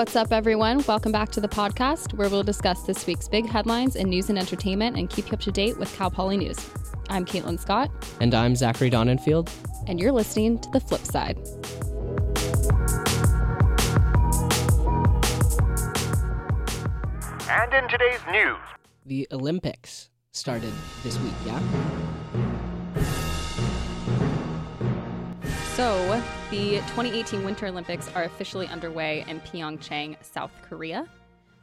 What's up, everyone? Welcome back to the podcast where we'll discuss this week's big headlines in news and entertainment and keep you up to date with Cal Poly News. I'm Caitlin Scott, And I'm Zachary Donenfield. and you're listening to The Flip Side. And in today's news, The Olympics started this week, yeah? So, the 2018 Winter Olympics are officially underway in Pyeongchang, South Korea.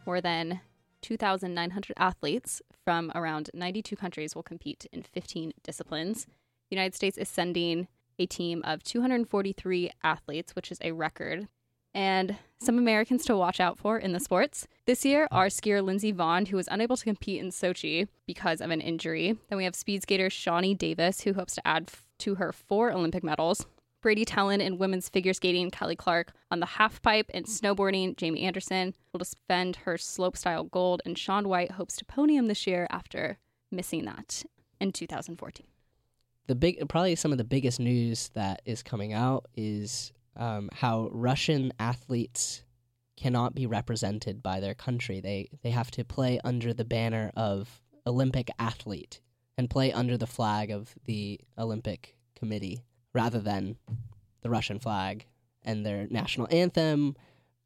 More than 2,900 athletes from around 92 countries will compete in 15 disciplines. The United States is sending a team of 243 athletes, which is a record. And some Americans to watch out for in the sports. This year are skier Lindsey Vonn, who was unable to compete in Sochi because of an injury. Then we have speed skater Shani Davis, who hopes to add f- to her four Olympic medals. Bradie Tennell in women's figure skating, Kelly Clark on the half pipe, and snowboarding, Jamie Anderson will defend her slopestyle gold, and Shaun White hopes to podium this year after missing that in 2014. The big, probably some of the biggest news that is coming out is um, how Russian athletes cannot be represented by their country. They they have to play under the banner of Olympic athlete and play under the flag of the Olympic Committee rather than the Russian flag. And their national anthem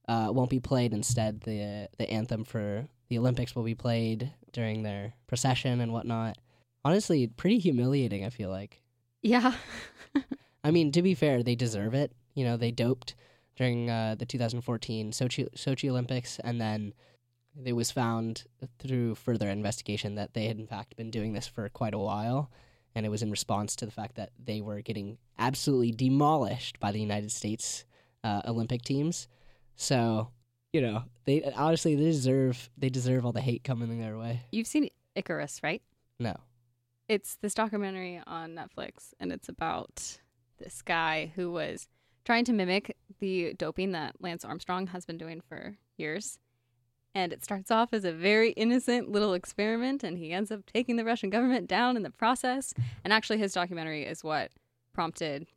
uh, won't be played. Instead, the the anthem for the Olympics will be played during their procession and whatnot. Honestly, pretty humiliating. I feel like. Yeah. I mean, to be fair, they deserve it. You know, they doped during uh, the 2014 Sochi Sochi Olympics, and then it was found through further investigation that they had in fact been doing this for quite a while, and it was in response to the fact that they were getting absolutely demolished by the United States uh, Olympic teams. So, you know, they honestly they deserve they deserve all the hate coming their way. You've seen Icarus, right? No, It's this documentary on Netflix, and it's about this guy who was trying to mimic the doping that Lance Armstrong has been doing for years. And it starts off as a very innocent little experiment, and he ends up taking the Russian government down in the process. And actually, his documentary is what prompted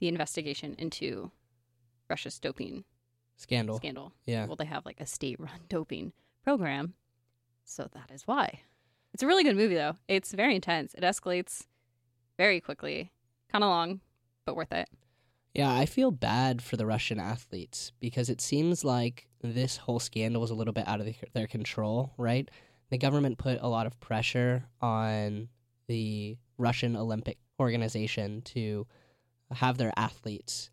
the investigation into Russia's doping scandal. scandal. Yeah. Well, they have like a state run doping program. So that is why. It's a really good movie, though. It's very intense. It escalates very quickly. Kind of long, but worth it. Yeah, I feel bad for the Russian athletes because it seems like this whole scandal was a little bit out of the, their control, right? The government put a lot of pressure on the Russian Olympic organization to have their athletes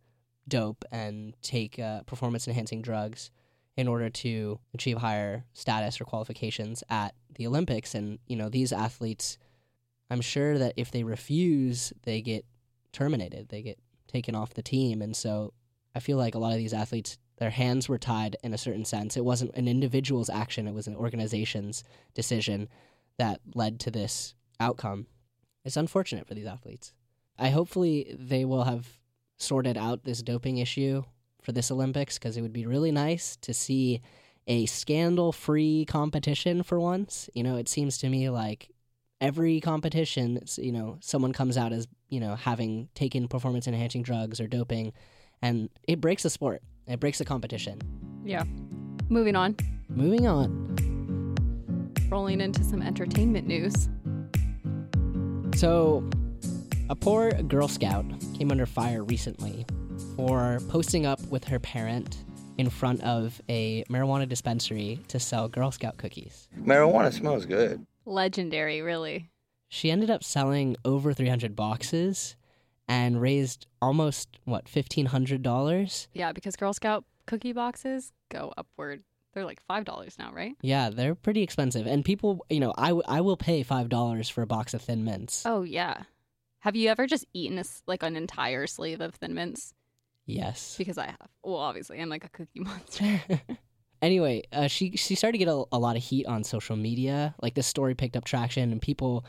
dope and take uh, performance enhancing drugs in order to achieve higher status or qualifications at the Olympics. And, you know, these athletes, I'm sure that if they refuse, they get terminated, they get taken off the team. And so I feel like a lot of these athletes, their hands were tied in a certain sense. It wasn't an individual's action, it was an organization's decision that led to this outcome. It's unfortunate for these athletes. I hopefully they will have sorted out this doping issue for this Olympics because it would be really nice to see a scandal free competition for once. You know, it seems to me like every competition, you know, someone comes out as, you know, having taken performance enhancing drugs or doping, and it breaks the sport. It breaks the competition. Yeah. Moving on. Moving on. Rolling into some entertainment news. So, a poor Girl Scout came under fire recently for posting up with her parent in front of a marijuana dispensary to sell Girl Scout cookies. Marijuana smells good. Legendary, really. She ended up selling over 300 boxes and raised almost, what, $1,500? Yeah, because Girl Scout cookie boxes go upward. They're like $5 now, right? Yeah, they're pretty expensive. And people, you know, I, w- I will pay $5 for a box of Thin Mints. Oh, yeah. Have you ever just eaten a like an entire sleeve of Thin Mints? Yes. Because I have. Well, obviously, I'm like a cookie monster. anyway, uh, she she started to get a, a lot of heat on social media. Like this story picked up traction, and people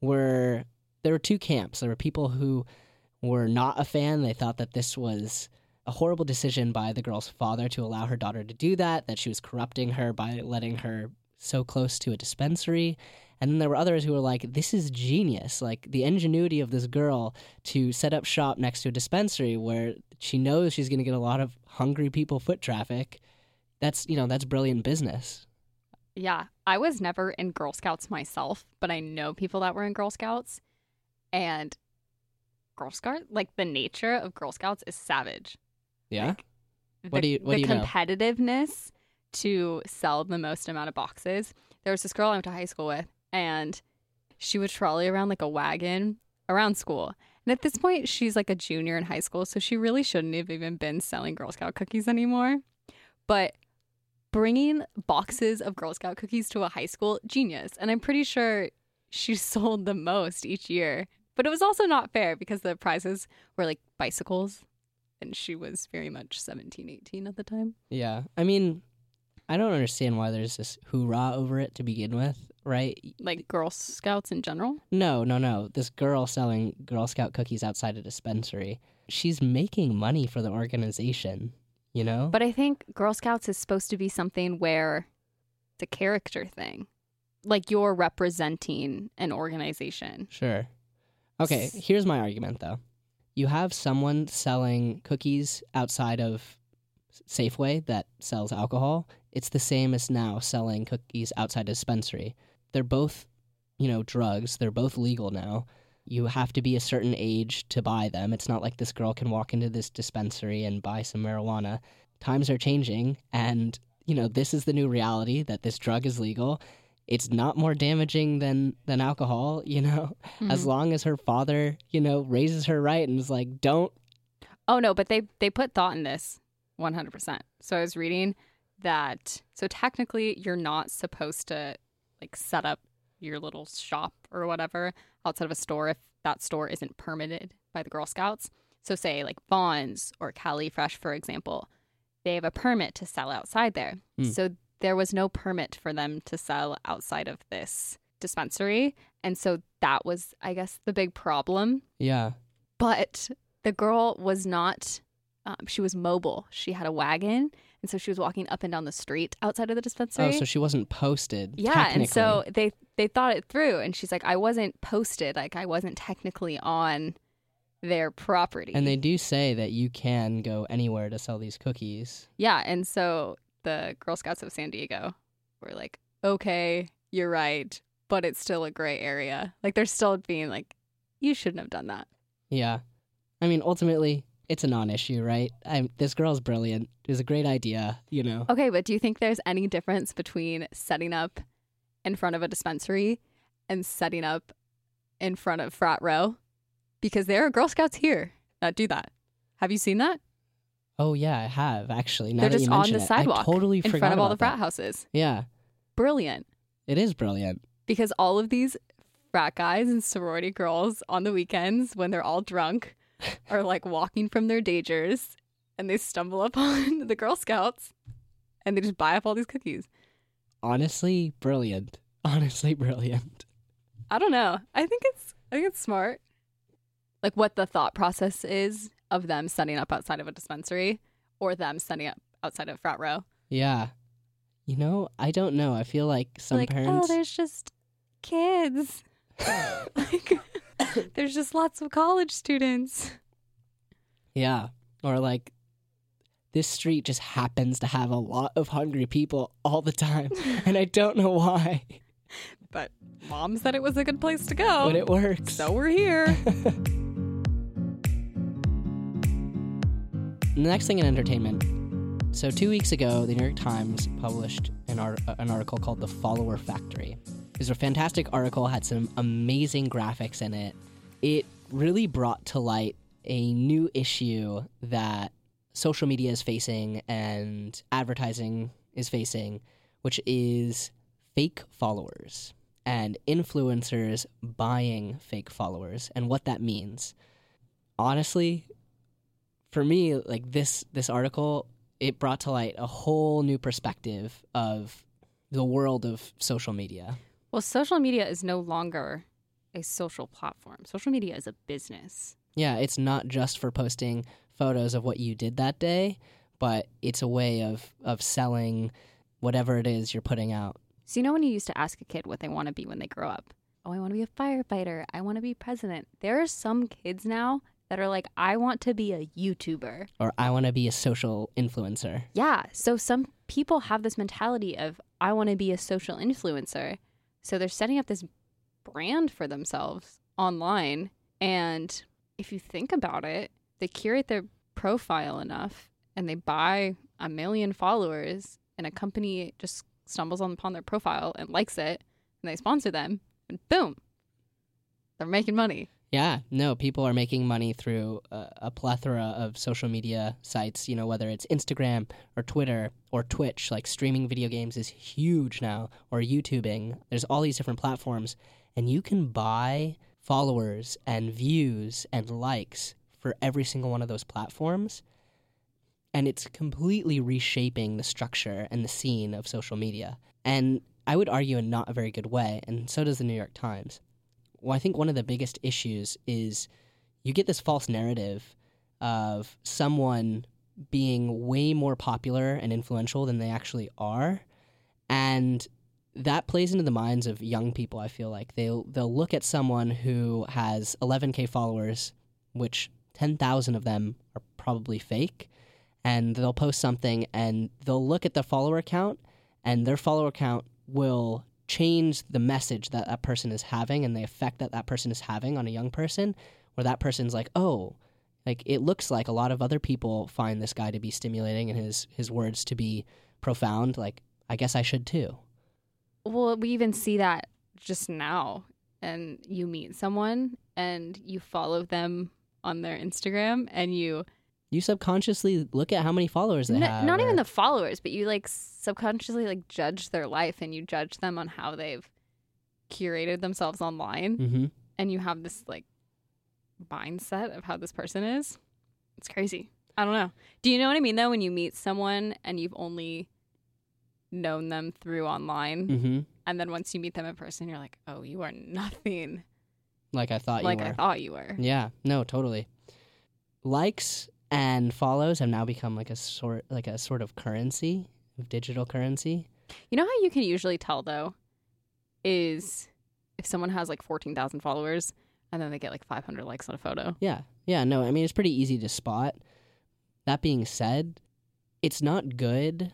were there were two camps. There were people who were not a fan. They thought that this was a horrible decision by the girl's father to allow her daughter to do that. That she was corrupting her by letting her so close to a dispensary. And then there were others who were like, this is genius. Like the ingenuity of this girl to set up shop next to a dispensary where she knows she's going to get a lot of hungry people foot traffic that's you know that's brilliant business. Yeah, I was never in Girl Scouts myself, but I know people that were in Girl Scouts, and Girl Scout like the nature of Girl Scouts is savage. Yeah. Like, What the, do you- what the do you know? competitiveness to sell the most amount of boxes. There was this girl I went to high school with, and she would trolley around like a wagon around school. And at this point, she's like a junior in high school, so she really shouldn't have even been selling Girl Scout cookies anymore. But bringing boxes of Girl Scout cookies to a high school, genius. And I'm pretty sure she sold the most each year. But it was also not fair because the prizes were like bicycles and she was very much 17 18 at the time Yeah. I mean, I don't understand why there's this hoorah over it to begin with, right? like girl scouts in general No, no, no. This girl selling Girl Scout cookies outside a dispensary, she's making money for the organization, you know? but i think girl scouts is supposed to be something where it's a character thing like you're representing an organization Sure. Okay, here's my argument though. You have someone selling cookies outside of Safeway that sells alcohol. It's the same as now selling cookies outside a dispensary. They're both, you know, drugs. They're both legal now. You have to be a certain age to buy them. It's not like this girl can walk into this dispensary and buy some marijuana. Times are changing and, you know, this is the new reality that this drug is legal. It's not more damaging than than alcohol, you know as Mhm. long as her father, you know, raises her right and is like, don't. oh no but they they put thought in this 100% so i was reading that so technically you're not supposed to like set up your little shop or whatever outside of a store if that store isn't permitted by the Girl Scouts. So say like Vons or Cali Fresh, for example, they have a permit to sell outside there. Hmm. So there was no permit for them to sell outside of this dispensary. And so that was, I guess, the big problem. Yeah. But the girl was not, um, she was mobile. She had a wagon. And so she was walking up and down the street outside of the dispensary. Oh, so she wasn't posted. Yeah, and so they they thought it through, and she's like, I wasn't posted, like I wasn't technically on their property. And they do say that you can go anywhere to sell these cookies. yeah, and so the Girl Scouts of San Diego were like, okay, you're right, but it's still a gray area. Like they're still being like, you shouldn't have done that. Yeah. I mean, ultimately, it's a non-issue, right? I, this girl's brilliant. It was a great idea, you know. Okay, but do you think there's any difference between setting up in front of a dispensary and setting up in front of frat row? Because there are Girl Scouts here that do that. Have you seen that? Oh yeah, I have actually. Now They're just on the it, sidewalk I totally in front of all the frat that. houses. Yeah, Brilliant. it is brilliant. Because all of these frat guys and sorority girls on the weekends, when they're all drunk, are like walking from their dagers and they stumble upon the Girl Scouts and they just buy up all these cookies. Honestly, brilliant. Honestly, brilliant. I don't know. I think it's I think it's smart. Like what the thought process is of them setting up outside of a dispensary or them setting up outside of frat row. Yeah. You know, I don't know. I feel like some like, oh, parents. oh, there's just kids. like there's just lots of college students. Yeah. Or like this street just happens to have a lot of hungry people all the time. and I don't know why. But mom said it was a good place to go. But it works. so we're here. The next thing in entertainment. So two weeks ago, the New York Times published an, art- an article called "The Follower Factory." Was a fantastic article, had some amazing graphics in it. It really brought to light a new issue that social media is facing and advertising is facing, which is fake followers and influencers buying fake followers and what that means. Honestly, for me, like this this article, it brought to light a whole new perspective of the world of social media. Well, social media is no longer a social platform. Social media is a business. Yeah, it's not just for posting photos of what you did that day, but it's a way of of selling whatever it is you're putting out. So you know when you used to ask a kid what they want to be when they grow up? Oh, I want to be a firefighter. I want to be president. There are some kids now that are like, I want to be a YouTuber. Or I want to be a social influencer. Yeah. So some people have this mentality of I want to be a social influencer. So they're setting up this brand for themselves online and if you think about it, they curate their profile enough and they buy a million followers and a company just stumbles upon their profile and likes it and they sponsor them and boom they're making money Yeah, no, people are making money through a, a plethora of social media sites, you know, whether it's Instagram or Twitter or Twitch, like streaming video games is huge now, or YouTubing. There's all these different platforms, and you can buy followers and views and likes for every single one of those platforms. And it's completely reshaping the structure and the scene of social media. And I would argue in not a very good way, and so does the New York Times well, I think one of the biggest issues is you get this false narrative of someone being way more popular and influential than they actually are, and that plays into the minds of young people. I feel like they'll they'll look at someone who has 11k followers, which 10,000 of them are probably fake, and they'll post something and they'll look at the follower count, and their follower count will change the message that that person is having and the effect that that person is having on a young person where that person's like oh like it looks like a lot of other people find this guy to be stimulating and his his words to be profound like i guess i should too. Well we even see that just now and you meet someone and you follow them on their instagram and you you subconsciously look at how many followers they N- have not or- even the followers, but you like subconsciously like judge their life and you judge them on how they've curated themselves online Mhm. and you have this like mindset of how this person is. It's crazy. I don't know. Do you know what I mean though when you meet someone and you've only known them through online Mhm. and then once you meet them in person you're like, "Oh, you are nothing like i thought like you were I thought you were." Yeah, no, totally. Likes and follows have now become like a sort like a sort of currency, digital currency. You know how you can usually tell though is if someone has like 14,000 followers and then they get like 500 likes on a photo. Yeah. Yeah, no, I mean it's pretty easy to spot. That being said, it's not good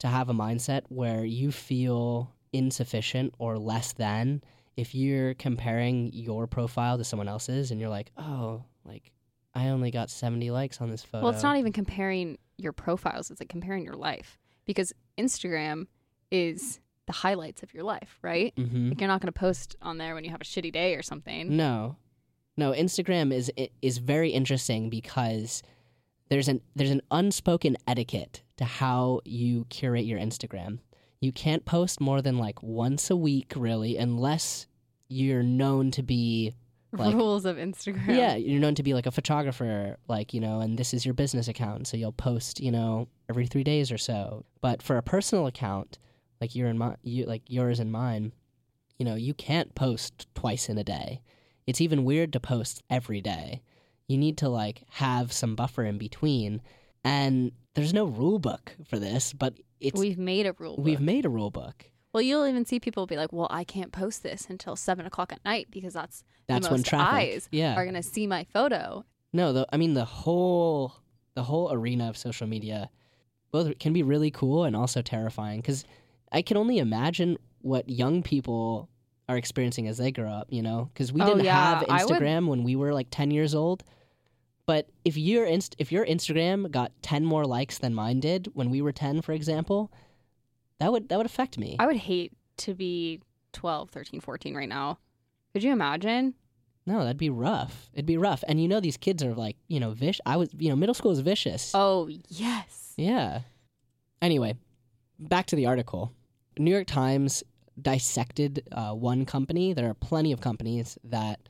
to have a mindset where you feel insufficient or less than if you're comparing your profile to someone else's and you're like, "Oh, like I only got 70 likes on this photo." Well, it's not even comparing your profiles, it's like comparing your life because Instagram is the highlights of your life, right? Mhm. Like you're not going to post on there when you have a shitty day or something. No, no. Instagram is is very interesting because there's an there's an unspoken etiquette to how you curate your Instagram. You can't post more than like once a week, really, unless you're known to be Like- Rules of Instagram. yeah, you're known to be like a photographer, like you know, and this is your business account, so you'll post, you know, every three days or so. But for a personal account, like you're in my, you like yours and mine, you know, you can't post twice in a day. It's even weird to post every day. You need to like have some buffer in between, and there's no rule book for this, but it's We've made a rule. we've made a rule book. Well, you'll even see people be like, "Well, I can't post this until seven o'clock at night because that's That's when traffic, eyes yeah, are going to see my photo." No, the, I mean the whole the whole arena of social media both can be really cool and also terrifying because I can only imagine what young people are experiencing as they grow up. You know, because we Oh, didn't yeah, have I would- Instagram when we were like ten years old. But if your inst- if your Instagram got ten more likes than mine did when we were ten, for example, that would that would affect me. I would hate to be 12, 13, 14 right now. Could you imagine? no, that'd be rough. It'd be rough. And you know, these kids are like, you know, vish. I was, you know, middle school is vicious. Oh, yes. Yeah. Anyway, back to the article. New York Times dissected uh, one company. There are plenty of companies that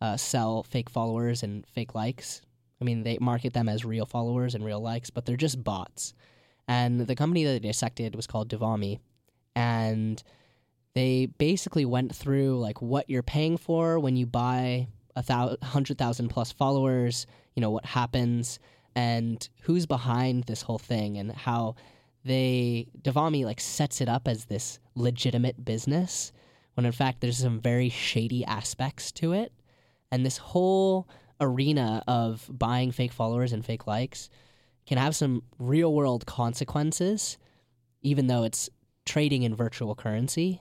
uh, sell fake followers and fake likes. I mean, they market them as real followers and real likes, but they're just bots. And the company that they dissected was called Devumi. And they basically went through like what you're paying for when you buy a thou- hundred thousand plus followers, you know, what happens and who's behind this whole thing and how they Devumi like sets it up as this legitimate business when in fact there's some very shady aspects to it. And this whole arena of buying fake followers and fake likes can have some real world consequences even though it's trading in virtual currency.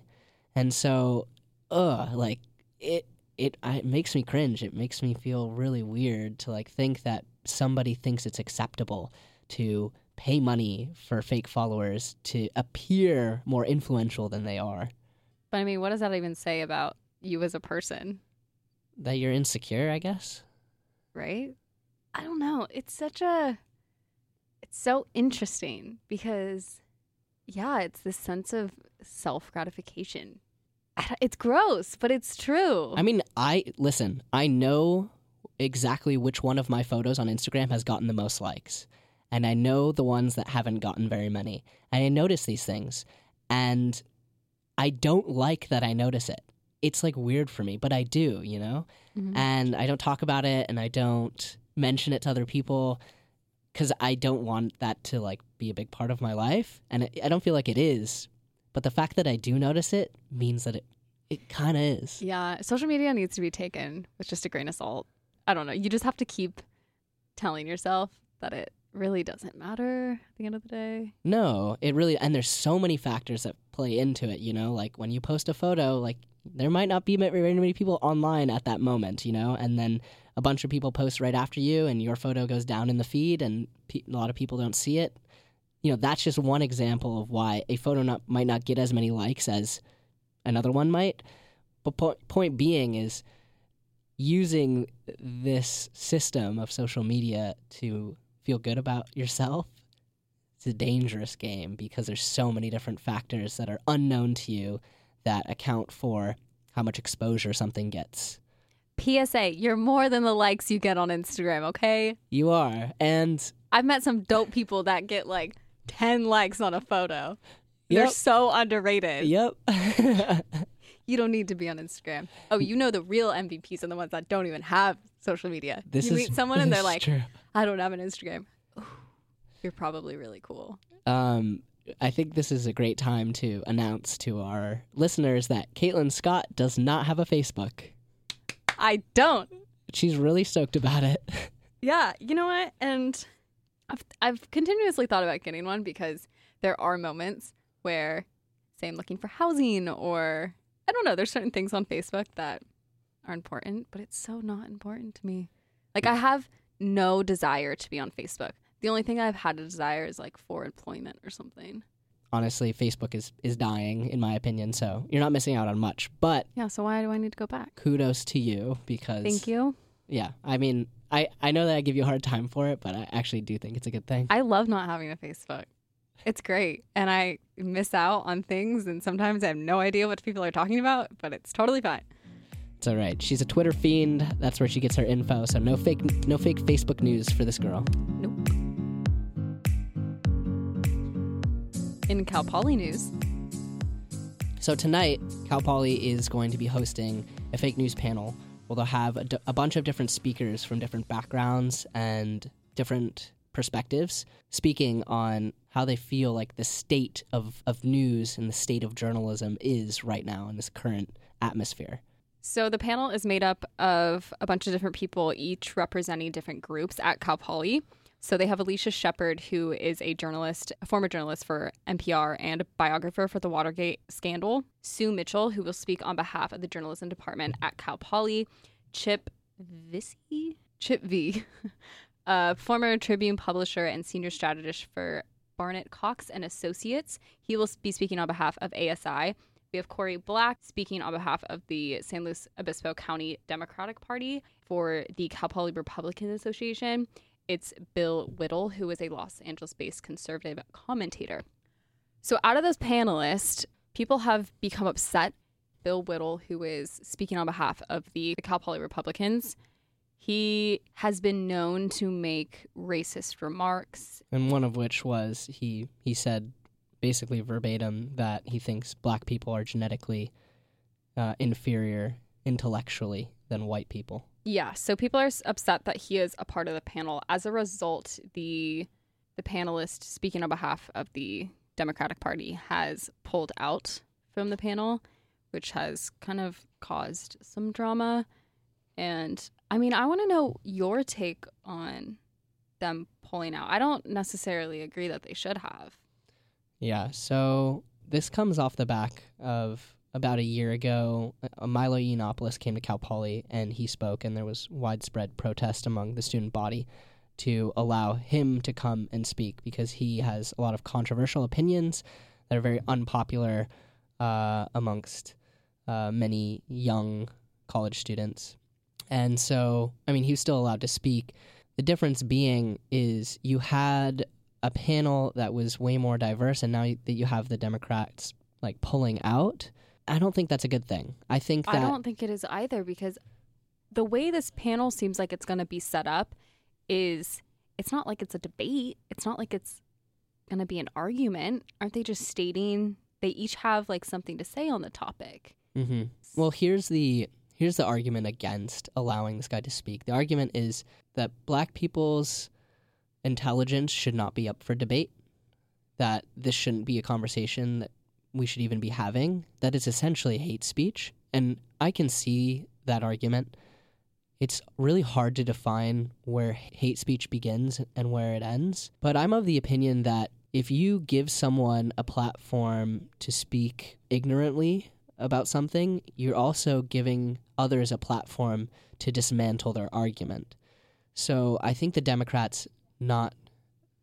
And so, ugh, like it it I, it makes me cringe. It makes me feel really weird to like think that somebody thinks it's acceptable to pay money for fake followers to appear more influential than they are. But I mean, what does that even say about you as a person, That you're insecure, I guess. right? I don't know. It's such a it's so interesting because yeah, it's this sense of self-gratification. It's gross, but it's true. I mean, I listen, I know exactly which one of my photos on Instagram has gotten the most likes. And I know the ones that haven't gotten very many. And I notice these things. And I don't like that I notice it. It's like weird for me, but I do, you know? Mhm. And I don't talk about it and I don't mention it to other people because I don't want that to like be a big part of my life. And I I don't feel like it is. But the fact that I do notice it means that it, it kind of is. Yeah, social media needs to be taken with just a grain of salt. I don't know. You just have to keep telling yourself that it really doesn't matter at the end of the day. No, it really, and there's so many factors that play into it, you know? Like when you post a photo, like there might not be very many people online at that moment, you know? And then a bunch of people post right after you, and your photo goes down in the feed, and pe- a lot of people don't see it. You know, that's just one example of why a photo not, might not get as many likes as another one might. But po- point being is using this system of social media to feel good about yourself it's a dangerous game because there's so many different factors that are unknown to you that account for how much exposure something gets. PSA, you're more than the likes you get on Instagram, okay? You are, and I've met some dope people that get like 10 likes on a photo. They're so underrated. yep, You don't need to be on Instagram. Oh, you know the real MVPs are the ones that don't even have social media. this you is meet someone and they're like, true. I don't have an Instagram. You're probably really cool. Um, I think this is a great time to announce to our listeners that Caitlin Scott does not have a Facebook. I don't. She's really stoked about it. Yeah, you know what? And I've I've continuously thought about getting one because there are moments where, say, I'm looking for housing or I don't know. There's certain things on Facebook that are important, but it's so not important to me. Like I have no desire to be on Facebook. The only thing I've had a desire is like for employment or something. Honestly, Facebook is is dying, in my opinion. So you're not missing out on much. But Yeah, so why do I need to go back? kudos to you because Thank you. Yeah, I mean, I I know that I give you a hard time for it, but I actually do think it's a good thing. I love not having a Facebook. It's great. And I miss out on things and sometimes I have no idea what people are talking about, but it's totally fine. It's all right. She's a Twitter fiend. That's where she gets her info. So no fake no fake Facebook news for this girl. Nope. In Cal Poly news, So tonight, Cal Poly is going to be hosting a fake news panel where they'll have a, d- a bunch of different speakers from different backgrounds and different perspectives speaking on how they feel like the state of, of news and the state of journalism is right now in this current atmosphere. so the panel is made up of a bunch of different people, each representing different groups at Cal Poly. So they have Alicia Shepard, who is a journalist, a former journalist for NPR and a biographer for the Watergate scandal. Sue Mitchell, who will speak on behalf of the journalism department at Cal Poly. Chip Visci? Chip V, a uh, former Tribune publisher and senior strategist for Barnett Cox and Associates. He will be speaking on behalf of ASI. We have Corey Black speaking on behalf of the San Luis Obispo County Democratic Party for the Cal Poly Republican Association. It's Bill Whittle, who is a Los Angeles based conservative commentator. So, out of those panelists, people have become upset. Bill Whittle, who is speaking on behalf of the, Cal Poly Republicans, he has been known to make racist remarks. and one of which was he he said basically verbatim that he thinks black people are genetically uh, inferior intellectually than white people. Yeah, so people are upset that he is a part of the panel. As a result, the the panelist speaking on behalf of the Democratic Party has pulled out from the panel, which has kind of caused some drama. And I mean, I want to know your take on them pulling out. I don't necessarily agree that they should have. Yeah. So this comes off the back of about a year ago. uh, Milo Yiannopoulos came to Cal Poly and he spoke, and there was widespread protest among the student body to allow him to come and speak because he has a lot of controversial opinions that are very unpopular uh, amongst uh, many young college students. And so, I mean, he was still allowed to speak. The difference being is you had a panel that was way more diverse, and now that you have the Democrats like pulling out, I don't think that's a good thing. I think that I don't think it is either because the way this panel seems like it's going to be set up is it's not like it's a debate. It's not like it's going to be an argument. Aren't they just stating they each have like something to say on the topic? hmm Well, here's the here's the argument against allowing this guy to speak. The argument is that black people's intelligence should not be up for debate. That this shouldn't be a conversation that we should even be having. That it's essentially hate speech, and I can see that argument. It's really hard to define where hate speech begins and where it ends. But I'm of the opinion that if you give someone a platform to speak ignorantly about something, you're also giving others a platform to dismantle their argument. So I think the Democrats not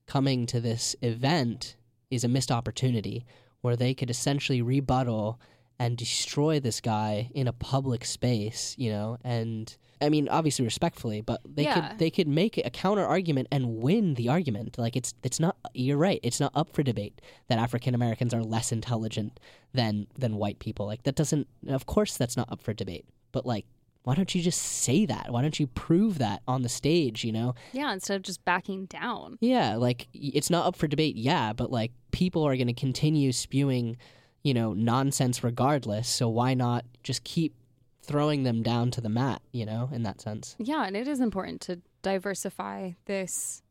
coming to this event is a missed opportunity where they could essentially rebuttal and destroy this guy in a public space, you know, and I mean obviously respectfully, but they Yeah. could they could make a counter argument and win the argument. Like it's it's not you're right, it's not up for debate that African Americans are less intelligent than than white people. Like that doesn't of course that's not up for debate. But like why don't you just say that? Why don't you prove that on the stage, you know? Yeah, instead of just backing down. Yeah, like it's not up for debate, yeah, but like people are going to continue spewing, you know, nonsense regardless. So why not just keep throwing them down to the mat, you know, in that sense? Yeah, and it is important to diversify this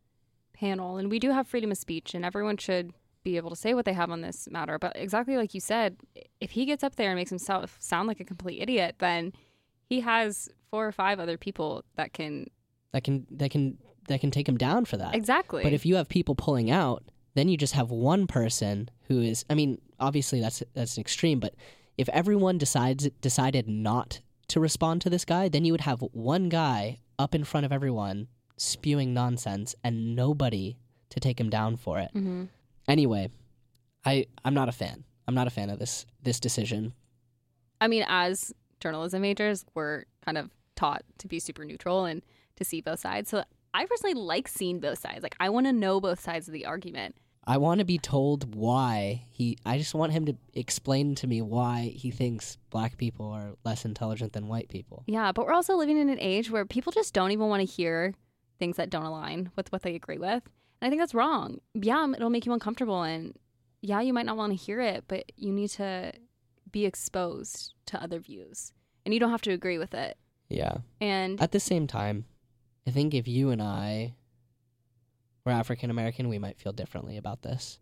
panel. And we do have freedom of speech, and everyone should be able to say what they have on this matter. But exactly like you said, if he gets up there and makes himself sound like a complete idiot, then he has four or five other people that can. That can that can that can take him down for that. Exactly. But if you have people pulling out, then you just have one person who is I mean, obviously that's that's an extreme, but if everyone decides decided not to respond to this guy, then you would have one guy up in front of everyone spewing nonsense and nobody to take him down for it. Mhm. Anyway, I I'm not a fan. I'm not a fan of this this decision. I mean, as journalism majors, we're kind of taught to be super neutral and to see both sides. So I personally like seeing both sides. Like, I want to know both sides of the argument. I want to be told why he I just want him to explain to me why he thinks black people are less intelligent than white people. Yeah, but we're also living in an age where people just don't even want to hear things that don't align with what they agree with. And I think that's wrong. Yeah, it'll make you uncomfortable. And yeah, you might not want to hear it, but you need to be exposed to other views. And you don't have to agree with it. Yeah. And At the same time, I think if you and I were African American, we might feel differently about this.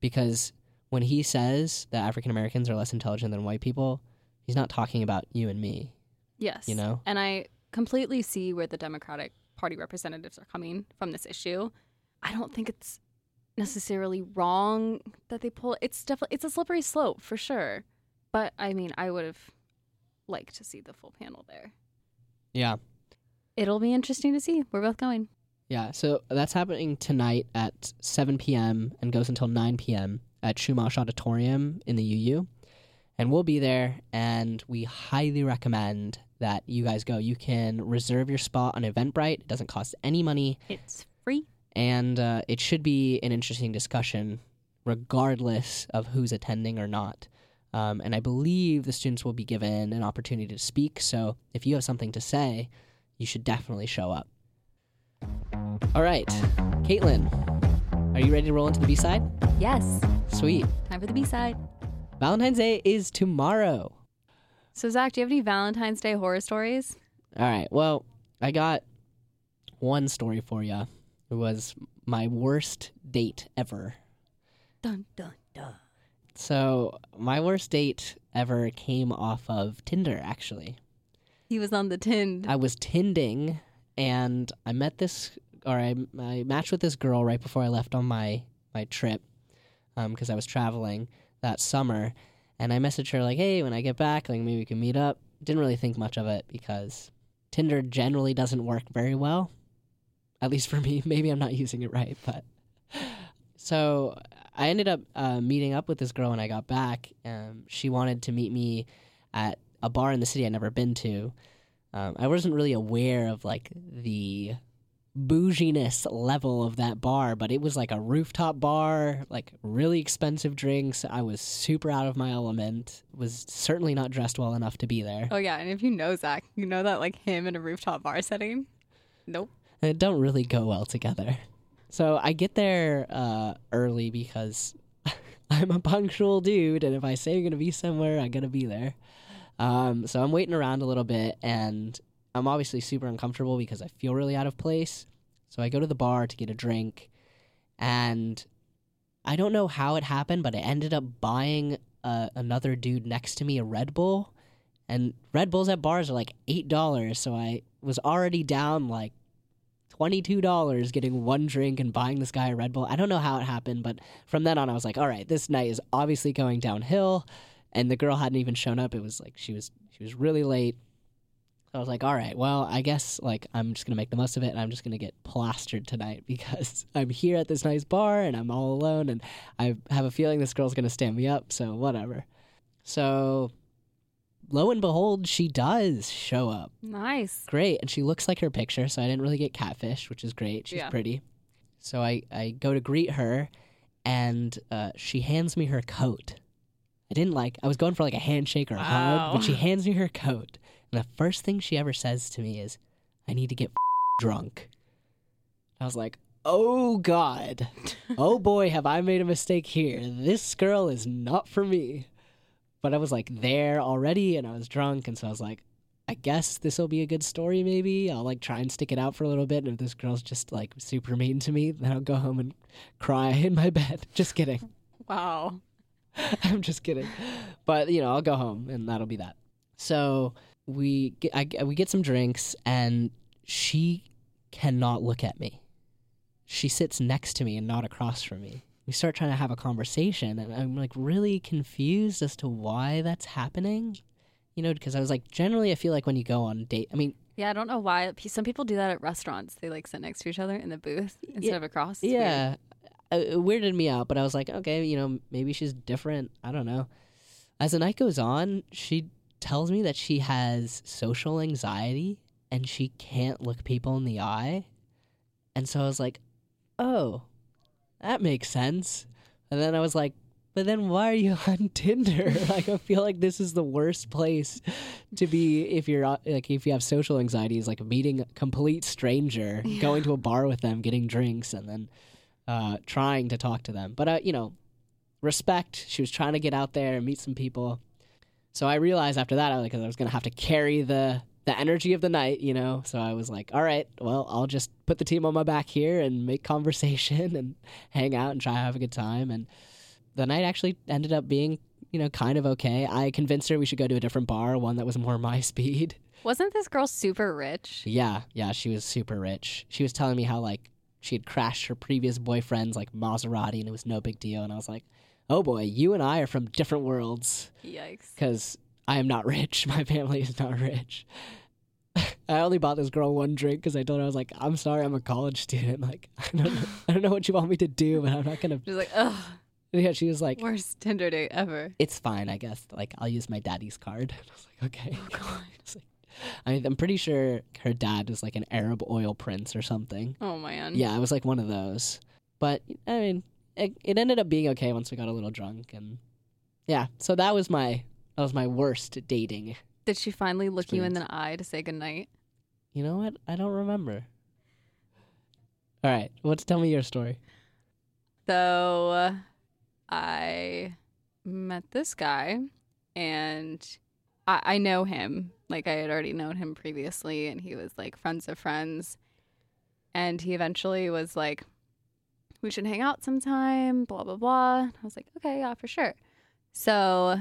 Because when he says that African Americans are less intelligent than white people, he's not talking about you and me, yes. you know? And I completely see where the Democratic Party representatives are coming from this issue. I don't think it's necessarily wrong that they pull it's definitely it's a slippery slope for sure. But I mean, I would have liked to see the full panel there. Yeah. It'll be interesting to see. We're both going. Yeah, so that's happening tonight at 7 p.m. and goes until 9 p.m. at Chumash Auditorium in the UU. And we'll be there, and we highly recommend that you guys go. You can reserve your spot on Eventbrite. It doesn't cost any money, It's free. and uh, it should be an interesting discussion, regardless of who's attending or not. Um, and I believe the students will be given an opportunity to speak. So if you have something to say, you should definitely show up. All right, Caitlin, are you ready to roll into the B side? Yes. Sweet. Time for the B side. Valentine's Day is tomorrow. So Zach, do you have any Valentine's Day horror stories? All right. Well, I got one story for you. It was my worst date ever. Dun dun dun. So, my worst date ever came off of Tinder, actually. He was on the tin. I was tinding and I met this, or I, I matched with this girl right before I left on my, my trip. Um, because I was traveling that summer, and I messaged her like, "Hey, when I get back, like maybe we can meet up." Didn't really think much of it because Tinder generally doesn't work very well, at least for me. Maybe I'm not using it right, but so I ended up uh, meeting up with this girl when I got back. Um, she wanted to meet me at a bar in the city I'd never been to. Um, I wasn't really aware of like the bouginess level of that bar, but it was like a rooftop bar, like really expensive drinks. I was super out of my element. Was certainly not dressed well enough to be there. Oh yeah, and if you know Zach, you know that like him in a rooftop bar setting. Nope. And it don't really go well together. So I get there uh, early because I'm a punctual dude, and if I say I'm gonna be somewhere, I'm gonna be there. Um, so I'm waiting around a little bit, and I'm obviously super uncomfortable because I feel really out of place. So I go to the bar to get a drink, and I don't know how it happened, but I ended up buying uh, another dude next to me a Red Bull, and Red Bulls at bars are like eight dollars. So I was already down like twenty-two dollars getting one drink and buying this guy a Red Bull. I don't know how it happened, but from then on, I was like, all right, this night is obviously going downhill. And the girl hadn't even shown up. It was like she was she was really late. I was like, all right, well, I guess like I'm just gonna make the most of it, and I'm just gonna get plastered tonight because I'm here at this nice bar and I'm all alone, and I have a feeling this girl's gonna stand me up. So whatever. So lo and behold, she does show up. Nice. Great, and she looks like her picture, so I didn't really get catfish, which is great. She's Yeah. pretty. So I I go to greet her, and uh, she hands me her coat. I didn't like. I was going for like a handshake or a hug, but she hands me her coat, and the first thing she ever says to me is, "I need to get drunk." I was like, "Oh God, oh boy, have I made a mistake here? This girl is not for me." But I was like there already, and I was drunk, and so I was like, "I guess this will be a good story. Maybe I'll like try and stick it out for a little bit, and if this girl's just like super mean to me, then I'll go home and cry in my bed." Just kidding. Wow. I'm just kidding. But you know, I'll go home and that'll be that. So we get, I, we get some drinks and she cannot look at me. She sits next to me and not across from me. We start trying to have a conversation and I'm like really confused as to why that's happening. You know, because I was like, generally, I feel like when you go on a date, I mean, Yeah, I don't know why. Some people do that at restaurants. They like sit next to each other in the booth instead of across. It's yeah, uh, it weirded me out. But I was like, okay, you know, maybe she's different. I don't know. As the night goes on, she tells me that she has social anxiety and she can't look people in the eye. And so I was like, oh, that makes sense. And then I was like, but then why are you on Tinder? like, I feel like this is the worst place to be if you're uh, like if you have social anxiety. Is like meeting a complete stranger, going to a bar with them, getting drinks, and then uh, trying to talk to them. But uh, you know, respect. She was trying to get out there and meet some people. So I realized after that, I like I was gonna have to carry the the energy of the night, you know. So I was like, all right, well, I'll just put the team on my back here and make conversation and hang out and try to have a good time. And the night actually ended up being, you know, kind of okay. I convinced her we should go to a different bar, one that was more my speed. Wasn't this girl super rich? Yeah, yeah, she was super rich. She was telling me how like she had crashed her previous boyfriend's like Maserati and it was no big deal. And I was like, oh boy, you and I are from different worlds Yikes. because I am not rich. My family is not rich. I only bought this girl one drink because I told her I was like, I'm sorry, I'm a college student. Like, I don't, know, I don't know what you want me to do, but I'm not gonna. She's like, ugh, Yeah, she was like, worst Tinder date ever. it's fine, I guess. Like, I'll use my daddy's card. I was like, okay. Oh. I mean, I'm pretty sure her dad was like an Arab oil prince or something. Oh man. Yeah, it was like one of those. But I mean, it, it ended up being okay once we got a little drunk, and yeah. So that was my that was my worst dating. Did she finally look you in the eye to say goodnight? You know what? I don't remember. All right, let's tell me your story. So uh, I met this guy and I, I know him. Like I had already known him previously and he was like friends of friends. And he eventually was like, We should hang out sometime, blah blah blah. I was like, Okay, yeah, for sure. So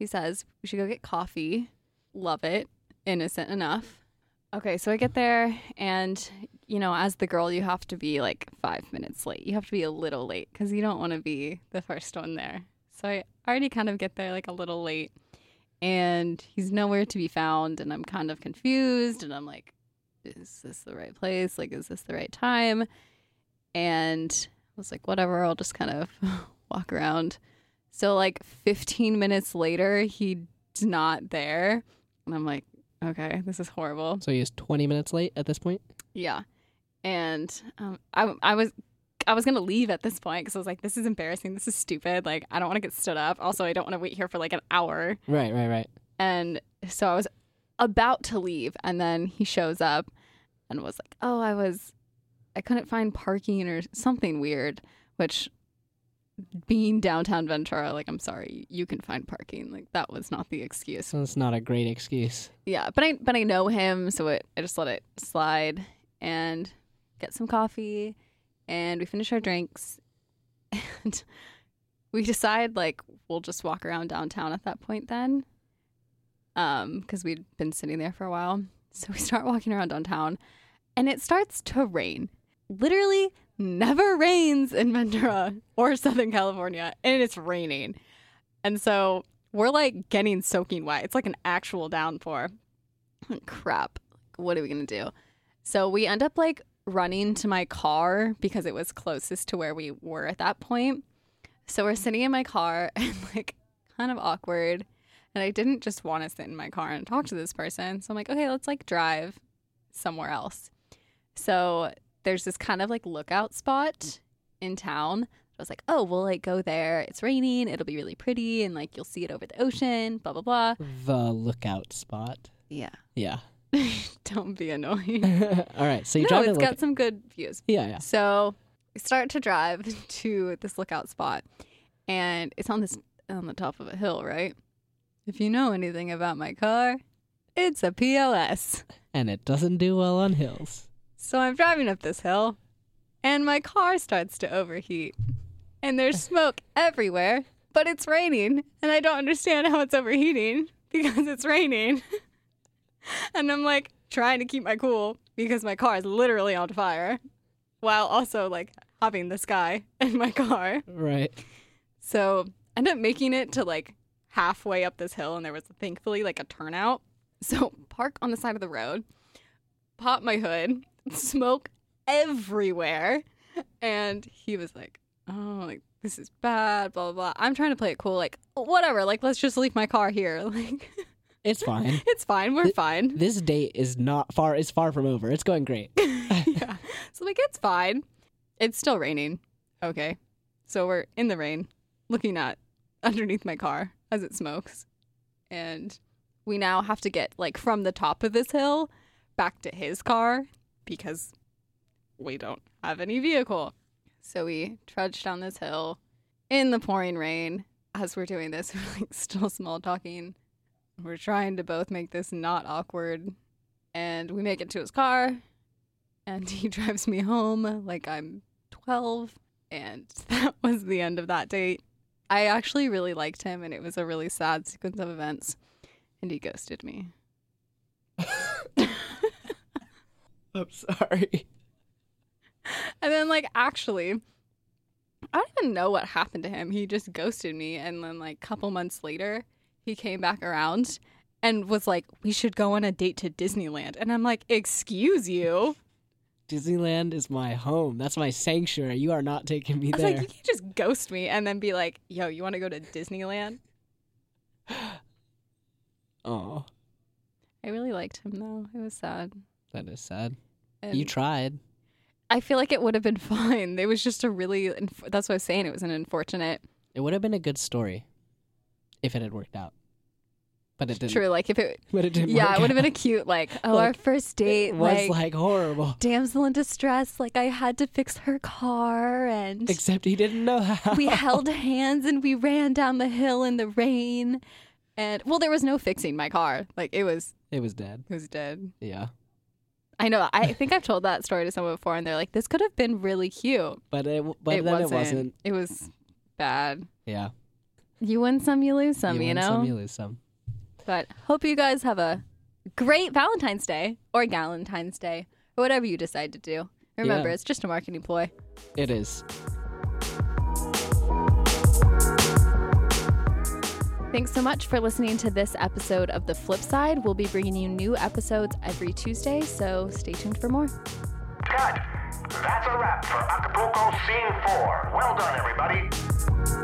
he says, We should go get coffee. Love it. Innocent enough. Okay, so I get there and you know, as the girl, you have to be like five minutes late. You have to be a little late because you don't want to be the first one there. So I already kind of get there like a little late, and he's nowhere to be found, and I'm kind of confused, and I'm like, is this the right place? Like, is this the right time? And I was like, whatever, I'll just kind of walk around. So like 15 minutes later, he's not there, and I'm like, okay, this is horrible. So he is 20 minutes late at this point? Yeah. And um, I, I was I was gonna leave at this point because I was like, this is embarrassing. This is stupid. Like, I don't want to get stood up. Also, I don't want to wait here for like an hour. Right, right, right. And so I was about to leave, and then he shows up and was like, oh, I was, I couldn't find parking or something weird. Which, being downtown Ventura, like, I'm sorry, you can find parking. Like, that was not the excuse. It's not a great excuse. Yeah, but I but I know him, so it, I just let it slide and get some coffee, and we finish our drinks, and we decide like we'll just walk around downtown at that point then, um, because we'd been sitting there for a while. So we start walking around downtown, and it starts to rain. Literally, never rains in Ventura or Southern California, and it's raining, and so we're like getting soaking wet. It's like an actual downpour. Crap. What are we going to do? So we end up like running to my car because it was closest to where we were at that point. So we're sitting in my car and like kind of awkward. And I didn't just want to sit in my car and talk to this person. So I'm like, okay, let's like drive somewhere else. So there's this kind of like lookout spot in town. I was like, oh, we'll like go there. It's raining. It'll be really pretty. And like you'll see it over the ocean, blah, blah, blah. The lookout spot. Yeah. Yeah. Don't be annoying. All right. So you no, drive it's got some good views. Yeah, yeah. So we start to drive to this lookout spot, and it's on this on the top of a hill, right? If you know anything about my car, it's a PLS. And it doesn't do well on hills. So I'm driving up this hill, and my car starts to overheat, and there's smoke everywhere. But it's raining, and I don't understand how it's overheating because it's raining. and I'm like trying to keep my cool because my car is literally on fire, while also like having the sky in my car. Right. So I ended up making it to like halfway up this hill, and there was thankfully like a turnout. So park on the side of the road, pop my hood, smoke everywhere, and he was like, "Oh, like this is bad." Blah blah blah. I'm trying to play it cool, like whatever. Like let's just leave my car here. Like It's fine. it's fine. We're fine. this date is not far is far from over. It's going great. yeah. So like it's fine. It's still raining. Okay. So we're in the rain, looking at underneath my car as it smokes. And we now have to get like from the top of this hill back to his car because we don't have any vehicle. So we trudge down this hill in the pouring rain. As we're doing this, we're like still small talking. We're trying to both make this not awkward. And we make it to his car and he drives me home like I'm 12. And that was the end of that date. I actually really liked him, and it was a really sad sequence of events. And he ghosted me. I'm sorry. And then, like, actually, I don't even know what happened to him. He just ghosted me. And then, like, a couple months later, he came back around and was like, We should go on a date to Disneyland. And I'm like, Excuse you. Disneyland is my home. That's my sanctuary. You are not taking me I was there. like, You can't just ghost me and then be like, Yo, you want to go to Disneyland? oh, I really liked him, though. It was sad. That is sad. And you tried. I feel like it would have been fine. It was just a really, that's what I was saying. It was an unfortunate. It would have been a good story if it had worked out. But it didn't. True, like if it, But it didn't. yeah, it would have been a cute, like, oh, our first date, was like, like horrible. damsel in distress. Like, I had to fix her car, and Except he didn't know how. we held hands and we ran down the hill in the rain. And well, there was no fixing my car. Like, it was, It was dead. it was dead. Yeah. I know. I think I've told that story to someone before, and they're like, "This could have been really cute." But it. But it then wasn't. it wasn't. It was bad. Yeah. You win some, you lose some. You, win know. some, you lose some. But hope you guys have a great Valentine's Day or Galentine's Day, or whatever you decide to do, remember Yeah. it's just a marketing ploy. It is. Thanks so much for listening to this episode of The Flip Side. We'll be bringing you new episodes every Tuesday, so stay tuned for more. Cut. That's a wrap for Acapulco Scene 4. Well done, everybody.